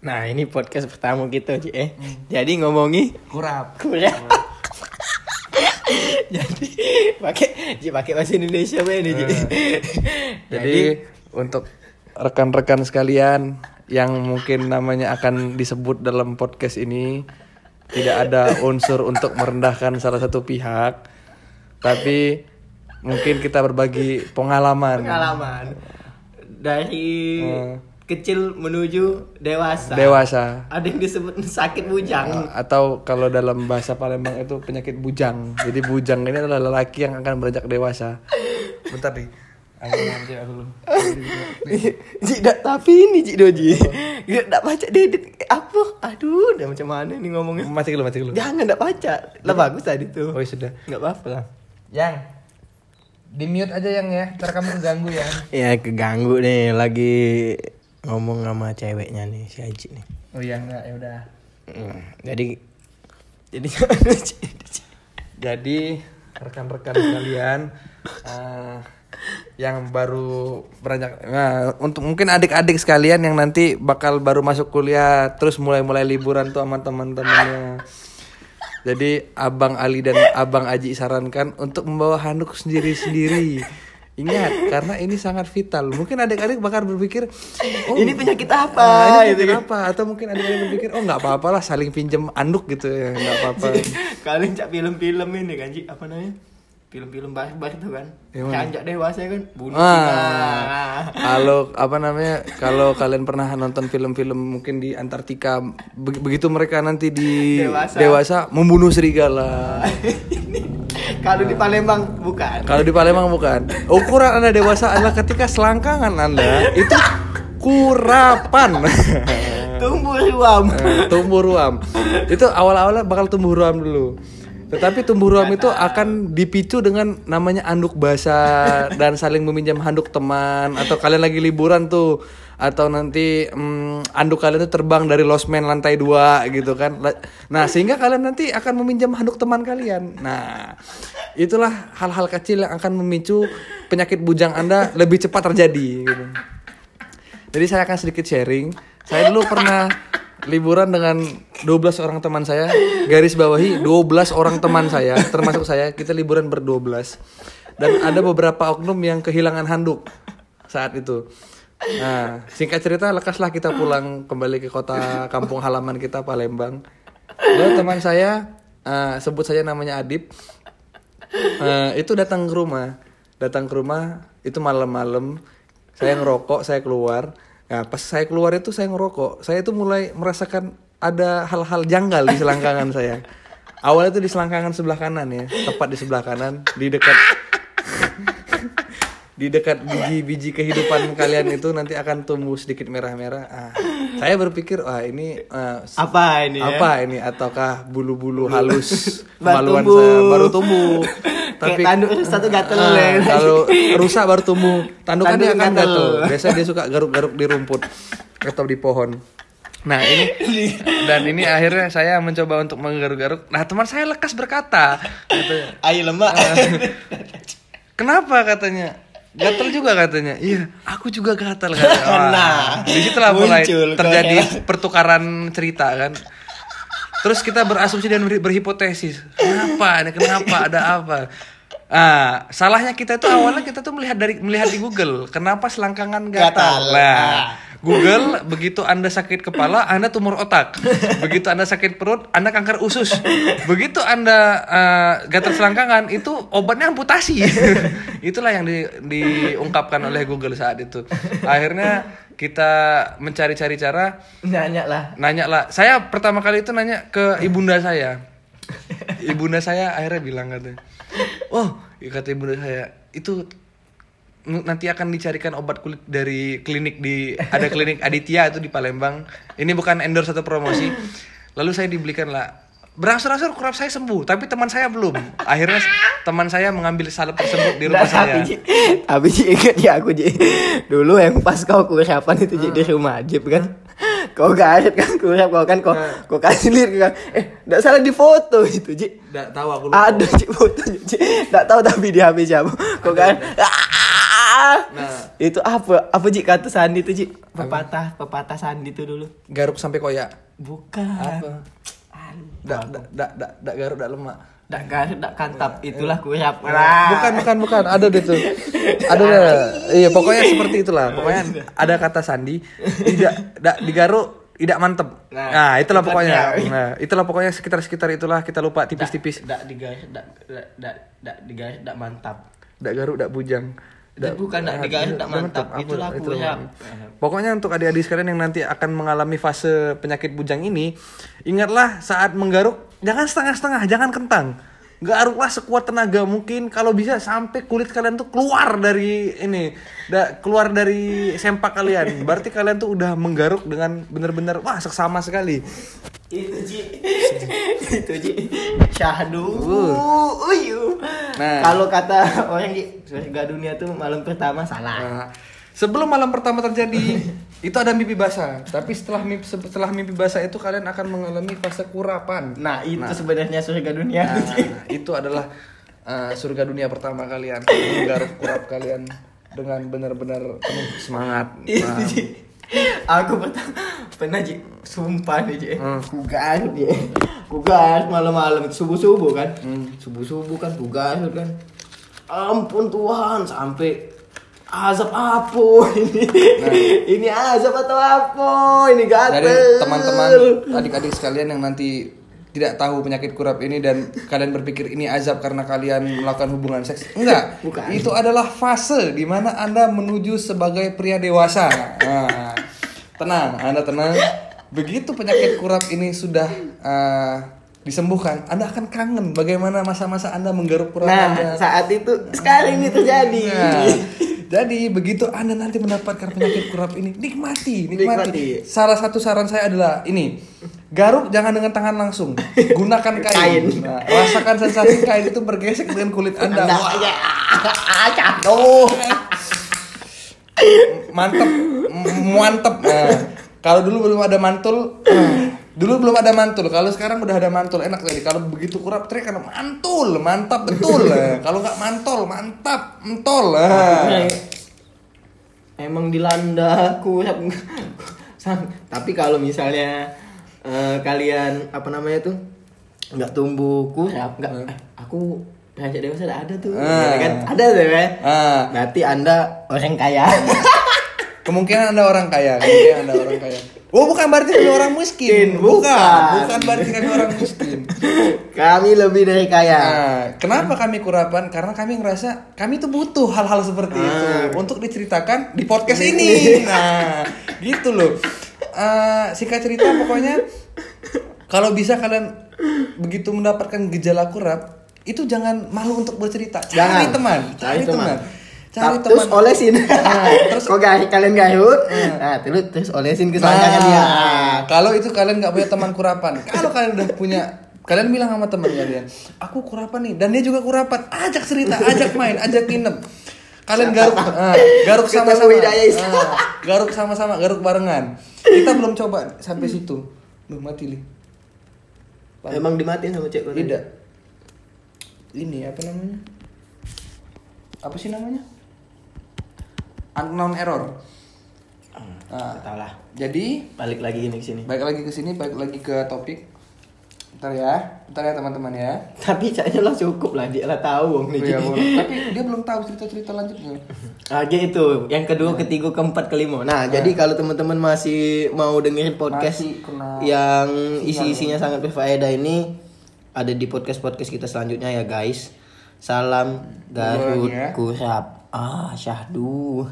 Nah ini podcast pertama kita Ji eh. Jadi ngomongi Kurap. kurang. Jadi pakai Ji pakai bahasa Indonesia apa ini Ji? Jadi untuk rekan-rekan sekalian yang mungkin namanya akan disebut dalam podcast ini tidak ada unsur untuk merendahkan salah satu pihak, tapi mungkin kita berbagi pengalaman. pengalaman dari kecil menuju dewasa. Dewasa. Ada yang disebut sakit bujang. atau kalau dalam bahasa Palembang itu penyakit bujang. Jadi bujang ini adalah lelaki yang akan beranjak dewasa. Bentar nih. Aku nanti aku dulu. Ji, dak, tapi ini Ji Doji. Ya, dak baca dedit apa? Aduh, dah macam mana nih ngomongnya? Mati dulu, mati dulu. Jangan dak baca. Lah bagus tadi tuh. Oh, sudah. Enggak apa-apa lah. Yang di mute aja yang ya, ntar kamu keganggu ya. Ya keganggu nih lagi ngomong sama ceweknya nih si Aji nih. Oh iya enggak, ya udah. Hmm, jadi jadi Jadi rekan-rekan sekalian eh, yang baru beranjak nah, untuk mungkin adik-adik sekalian yang nanti bakal baru masuk kuliah terus mulai-mulai liburan tuh sama teman-temannya. Jadi Abang Ali dan Abang Aji sarankan untuk membawa handuk sendiri-sendiri. Ingat, karena ini sangat vital. Mungkin adik-adik bakal berpikir, oh ini penyakit Ah, apa? ini gitu kan. kenapa? Atau mungkin ada yang berpikir, oh nggak apa-apa lah, saling pinjam anduk gitu ya, nggak apa-apa. Kalian cak film-film ini kan Ji, apa namanya? Film-film barbar itu kan. Canjak dewasa kan. Bunuh Ah, kalau apa namanya? Kalau kalian pernah nonton film-film mungkin di Antartika, be- begitu mereka nanti di Dewasa. dewasa, membunuh serigala. Kalau di Palembang bukan. Kalau di Palembang bukan. Ukuran anda dewasa adalah ketika selangkangan anda itu kurapan. Tumbuh ruam. Eh, tumbuh ruam. Itu awal-awalnya bakal tumbuh ruam dulu. Tetapi tumbuh ruam itu akan dipicu dengan namanya anduk basah dan saling meminjam handuk teman atau kalian lagi liburan tuh atau nanti mm, anduk kalian tuh terbang dari losmen lantai dua gitu kan. Nah, sehingga kalian nanti akan meminjam handuk teman kalian. Nah, itulah hal-hal kecil yang akan memicu penyakit bujang Anda lebih cepat terjadi gitu. Jadi saya akan sedikit sharing. Saya dulu pernah liburan dengan 12 orang teman saya. Garis bawahi 12 orang teman saya, termasuk saya. Kita liburan ber-12. Dan ada beberapa oknum yang kehilangan handuk saat itu. Nah, singkat cerita lekaslah kita pulang kembali ke kota kampung halaman kita Palembang. Lalu teman saya eh, sebut saja namanya Adip. Eh, itu datang ke rumah datang ke rumah itu malam-malam saya ngerokok saya keluar nah pas saya keluar itu saya ngerokok saya itu mulai merasakan ada hal-hal janggal di selangkangan saya awalnya itu di selangkangan sebelah kanan ya tepat di sebelah kanan di dekat di dekat biji-biji kehidupan kalian itu nanti akan tumbuh sedikit merah-merah. Ah, saya berpikir, wah ini eh, Apa ini ya? apa ini ataukah bulu-bulu halus Baru kemaluan tumbuh. saya baru tumbuh Kayak tanduk satu gatel Ah, ya. kalau rusak baru tumbuh tandukan dia Tanduk akan gatel. gatel biasanya dia suka garuk-garuk di rumput atau di pohon nah ini dan ini akhirnya saya mencoba untuk menggaruk-garuk nah teman saya lekas berkata katanya, Ayo lemak. kenapa katanya gatel juga katanya. Iya aku juga gatel katanya. Wah, Nah, di situlah mulai terjadi kayak- pertukaran cerita kan. Terus kita berasumsi dan ber- berhipotesis. Kenapa? Ini kenapa? Ada apa? Ah, salahnya kita itu awalnya kita tuh melihat dari melihat di Google. Kenapa selangkangan gatal. Gatal. Nah, Google begitu Anda sakit kepala, Anda tumor otak. Begitu Anda sakit perut, Anda kanker usus. Begitu Anda eh, gatal selangkangan itu obatnya amputasi. Itulah yang di- diungkapkan oleh Google saat itu. Akhirnya kita mencari-cari cara Nanya lah. nanya lah saya pertama kali itu nanya ke ibunda saya ibunda saya akhirnya bilang katanya oh kata ibunda saya itu nanti akan dicarikan obat kulit dari klinik di ada klinik Aditya itu di Palembang ini bukan endorse atau promosi lalu saya dibelikan lah berangsur-angsur kurap saya sembuh tapi teman saya belum akhirnya teman saya mengambil salep tersebut di rumah Nggak, saya Tapi ingat ya aku Ji. Dulu yang pas kau kurapan itu Ji di rumah Jip kan. Kau garet kan kurap kau kan kau kau kasih lirik kan. Eh, enggak salah di foto itu Ji. Nggak tahu aku lupa. Ada Ji fotonya Ji. Enggak tahu tapi di HP siapa. Kau kan ah, Nah. Itu apa? Apa Ji kata Sandi tuh Ji? Pepatah, pepatah Sandi tuh dulu. Garuk sampai koyak. Bukan. Apa? Dak dak dak dak dak garuk dak lemak. Dak garut, dak kantap. Itulah kurap. Bukan bukan bukan ada deh tuh. Ada deh. Iya pokoknya seperti itulah. Pokoknya ada kata sandi tidak dak digaruk tidak mantep. Nah, Nah, itulah itu pokoknya. dia. Nah, itulah pokoknya sekitar-sekitar itulah kita lupa tipis-tipis. Dak digaris, dak dak dak digaris, dak mantap. Dak garuk dak bujang. Dak- bukan, dak digaris, dak mantap. Apa? Itulah kurap. pokoknya. Pokoknya untuk adik-adik sekalian yang nanti akan mengalami fase penyakit bujang ini, ingatlah saat menggaruk jangan setengah-setengah, jangan kentang. Garuklah sekuat tenaga mungkin kalau bisa sampai kulit kalian tuh keluar dari ini, da, keluar dari sempak kalian. Berarti kalian tuh udah menggaruk dengan bener-bener wah seksama sekali. Itu Ji. Itu Ji. Syahdu. Uyu. Nah. Kalau kata orang surga dunia tuh malam pertama salah. Nah, sebelum malam pertama terjadi itu ada mimpi basah, tapi setelah mimpi setelah mimpi basah itu kalian akan mengalami fase kurapan. Nah, itu sebenarnya surga dunia tuh, Ji. Nah, itu adalah uh, surga dunia pertama kalian menggaruk kurap kalian dengan benar-benar penuh semangat. Nah. Aku pertama pernah Ji, sumpah nih Ji. Ku garut Ji. Malam-malam subuh-subuh kan. Subuh-subuh kan ku garut kan. Ampun Tuhan sampai azab apa ini? ini azab atau apa? Ini gatel. Jadi teman-teman, adik-adik sekalian yang nanti tidak tahu penyakit kurap ini dan kalian berpikir ini azab karena kalian melakukan hubungan seks. Enggak. Bukan. Itu adalah fase di mana Anda menuju sebagai pria dewasa. Nah, tenang, Anda tenang. Begitu penyakit kurap ini sudah uh, disembuhkan, Anda akan kangen bagaimana masa-masa Anda menggaruk kurap Nah, Anda. saat itu sekarang ini terjadi. Nah, jadi begitu Anda nanti mendapatkan penyakit kurap ini, nikmati, nikmati. Nikmati. Salah satu saran saya adalah ini. Garuk jangan dengan tangan langsung, gunakan kain. Kain. Nah, rasakan sensasi kain itu bergesek dengan kulit Anda. Anda Wah, ya. Mantep, mantep. Nah, kalau dulu belum ada mantul, dulu belum ada mantul. Kalau sekarang udah ada mantul, enak jadi. Kalau begitu kurap teriak kan mantul, mantap betul. Nah, kalau nggak mantul, mantap, mentol. Nah. Emang dilanda kurap. Tapi kalau misalnya eh, kalian apa namanya tuh nggak tumbuh kurap, nggak eh, aku beranjak dewasa udah ada tuh, Ah. ya kan? Ada tuh kan? Ah. Berarti anda orang kaya. Kemungkinan anda orang kaya, kemungkinan anda orang kaya. Oh bukan berarti kami orang miskin, Bukan. bukan, bukan berarti kami orang miskin. Kami lebih dari kaya. Nah, kenapa kami kurapan? Karena kami ngerasa kami tuh butuh hal-hal seperti itu untuk diceritakan di podcast ini. Nah, gitu loh. Eh, singkat cerita pokoknya kalau bisa kalian begitu mendapatkan gejala kurap, itu jangan malu untuk bercerita. Cari Jangan. teman, cari, Cari teman. teman. Cari Ta- terus teman. olesin. Nah, terus- kok gak, kalian garut? Nah, terus terus olesin ke selangkangan dia. Nah, kalau itu kalian nggak punya teman kurapan, kalau kalian udah punya, kalian bilang sama teman kalian, aku kurapan nih, dan dia juga kurapan, ajak cerita, ajak main, ajak nginep. Kalian garuk, ah, garuk sama-sama. Ah, garuk sama-sama, garuk barengan. Kita belum coba sampai situ. Duh mati li. Emang dimatiin sama cek Tidak. Ini apa namanya? Apa sih namanya? Unknown error. Nah, Tahu lah. jadi Balik lagi ini ke sini. Baik lagi ke sini, baik lagi ke topik. Ntar ya, ntar ya teman-teman ya. Tapi kayaknya lah cukup lah dia lah tahu wong nih. Iya. Tapi dia belum tahu cerita-cerita lanjutnya. Ah, gitu. Yang kedua, ketiga, keempat, kelima. Nah, jadi kalau teman-teman masih mau dengerin podcast yang isi-isinya sangat berfaedah ini ada di podcast-podcast kita selanjutnya ya, guys. Salam Garut Dua lagi ya. Kurap. Ah, syahdu.